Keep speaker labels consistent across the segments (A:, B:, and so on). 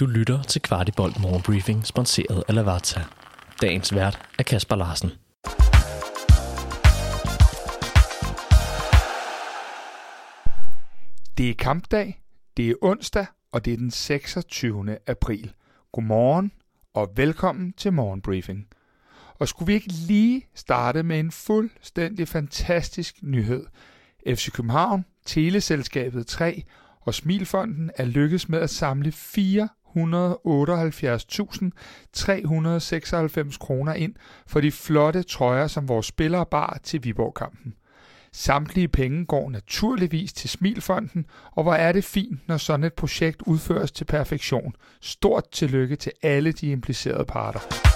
A: Du lytter til Kvartibolt Morgenbriefing, sponsoreret af Lavazza. Dagens vært er Kasper Larsen.
B: Det er kampdag, det er onsdag, og det er den 26. april. Godmorgen og velkommen til Morgenbriefing. Og skulle vi ikke lige starte med en fuldstændig fantastisk nyhed. FC København, Teleselskabet 3 og Smilfonden er lykkedes med at samle 4 178.396 kroner ind for de flotte trøjer, som vores spillere bar til Viborg-kampen. Samtlige penge går naturligvis til Smilfonden, og hvor er det fint, når sådan et projekt udføres til perfektion. Stort tillykke til alle de implicerede parter.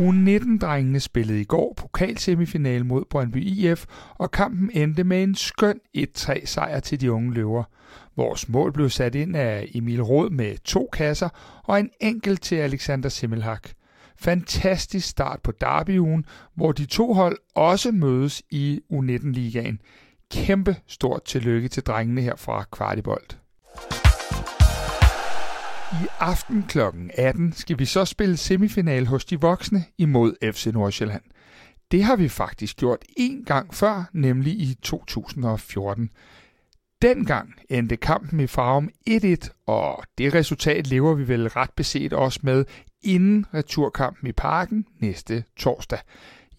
B: U19-drengene spillede i går pokalsemifinale mod Brøndby IF, og kampen endte med en skøn 1-3 sejr til de unge løver. Vores mål blev sat ind af Emil Rod med to kasser og en enkelt til Alexander Simmelhak. Fantastisk start på derbyugen, hvor de to hold også mødes i U19-ligaen. Kæmpe stort tillykke til drengene her fra Kvartibolt. I aften kl. 18 skal vi så spille semifinal hos de voksne imod FC Nordsjælland. Det har vi faktisk gjort én gang før, nemlig i 2014. Dengang endte kampen i Farum 1-1, og det resultat lever vi vel ret beset også med inden returkampen i parken næste torsdag.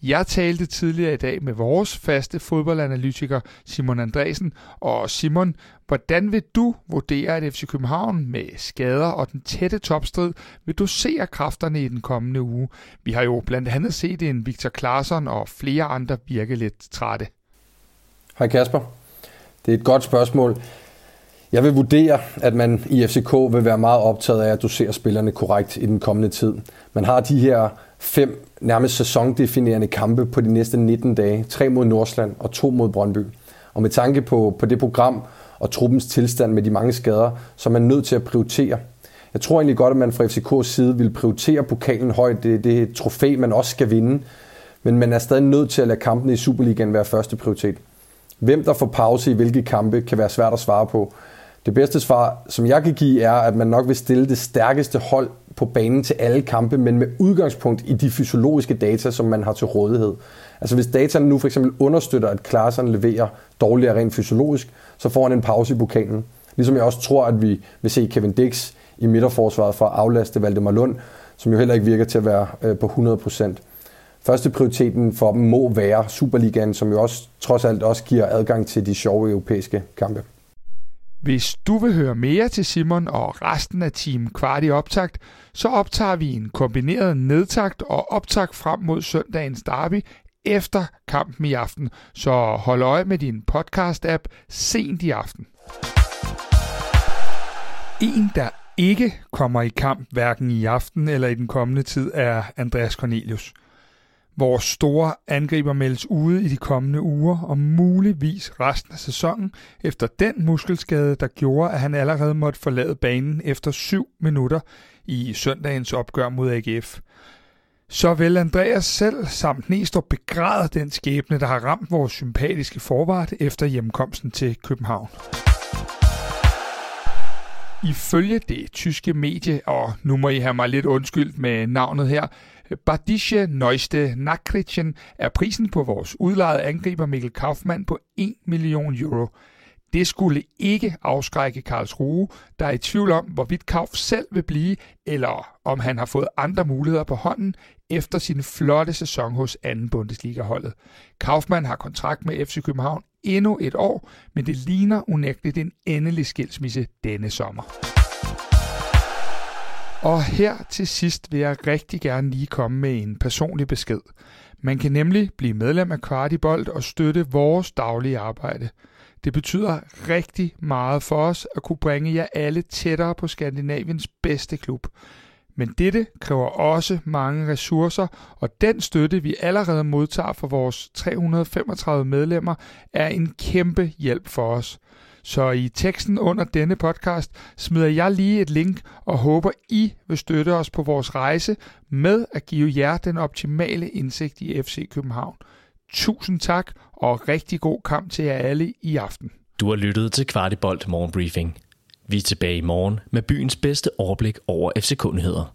B: Jeg talte tidligere i dag med vores faste fodboldanalytiker Simon Andresen. Og Simon, hvordan vil du vurdere, at FC København med skader og den tætte topstrid vil du se kræfterne i den kommende uge? Vi har jo blandt andet set en Victor Claesson og flere andre virke lidt trætte.
C: Hej Kasper. Det er et godt spørgsmål. Jeg vil vurdere, at man i FCK vil være meget optaget af at dosere spillerne korrekt i den kommende tid. Man har de her fem nærmest sæsondefinerende kampe på de næste 19 dage. Tre mod Nordsland og to mod Brøndby. Og med tanke på, på det program og truppens tilstand med de mange skader, så er man nødt til at prioritere. Jeg tror egentlig godt, at man fra FCK's side vil prioritere pokalen højt. Det, det er et trofæ, man også skal vinde. Men man er stadig nødt til at lade kampene i Superligaen være første prioritet. Hvem der får pause i hvilke kampe, kan være svært at svare på. Det bedste svar, som jeg kan give, er, at man nok vil stille det stærkeste hold på banen til alle kampe, men med udgangspunkt i de fysiologiske data, som man har til rådighed. Altså hvis dataen nu for eksempel understøtter, at Klaarsson leverer dårligere rent fysiologisk, så får han en pause i pokalen. Ligesom jeg også tror, at vi vil se Kevin Dix i midterforsvaret for at aflaste Valdemar Lund, som jo heller ikke virker til at være øh, på 100%. Første prioriteten for dem må være Superligaen, som jo også trods alt også giver adgang til de sjove europæiske kampe.
B: Hvis du vil høre mere til Simon og resten af Team Kvart i optakt, så optager vi en kombineret nedtakt og optakt frem mod søndagens derby efter kampen i aften. Så hold øje med din podcast-app sent i aften. En, der ikke kommer i kamp hverken i aften eller i den kommende tid, er Andreas Cornelius. Vores store angriber meldes ude i de kommende uger og muligvis resten af sæsonen efter den muskelskade, der gjorde, at han allerede måtte forlade banen efter syv minutter i søndagens opgør mod AGF. Så vil Andreas selv samt Næstrup begræde den skæbne, der har ramt vores sympatiske forvart efter hjemkomsten til København. Ifølge det tyske medie, og nu må I have mig lidt undskyldt med navnet her, Badische Neuste Nakritchen er prisen på vores udlejede angriber Mikkel Kaufmann på 1 million euro. Det skulle ikke afskrække Karlsruhe, der er i tvivl om, hvorvidt Kauf selv vil blive, eller om han har fået andre muligheder på hånden efter sin flotte sæson hos anden Bundesliga-holdet. Kaufmann har kontrakt med FC København endnu et år, men det ligner unægteligt en endelig skilsmisse denne sommer. Og her til sidst vil jeg rigtig gerne lige komme med en personlig besked. Man kan nemlig blive medlem af Kvartibolt og støtte vores daglige arbejde. Det betyder rigtig meget for os at kunne bringe jer alle tættere på Skandinaviens bedste klub. Men dette kræver også mange ressourcer, og den støtte, vi allerede modtager fra vores 335 medlemmer, er en kæmpe hjælp for os. Så i teksten under denne podcast smider jeg lige et link og håber, I vil støtte os på vores rejse med at give jer den optimale indsigt i FC København. Tusind tak og rigtig god kamp til jer alle i aften.
A: Du har lyttet til Kvartibolt Morgenbriefing. Vi er tilbage i morgen med byens bedste overblik over FCK-nyheder.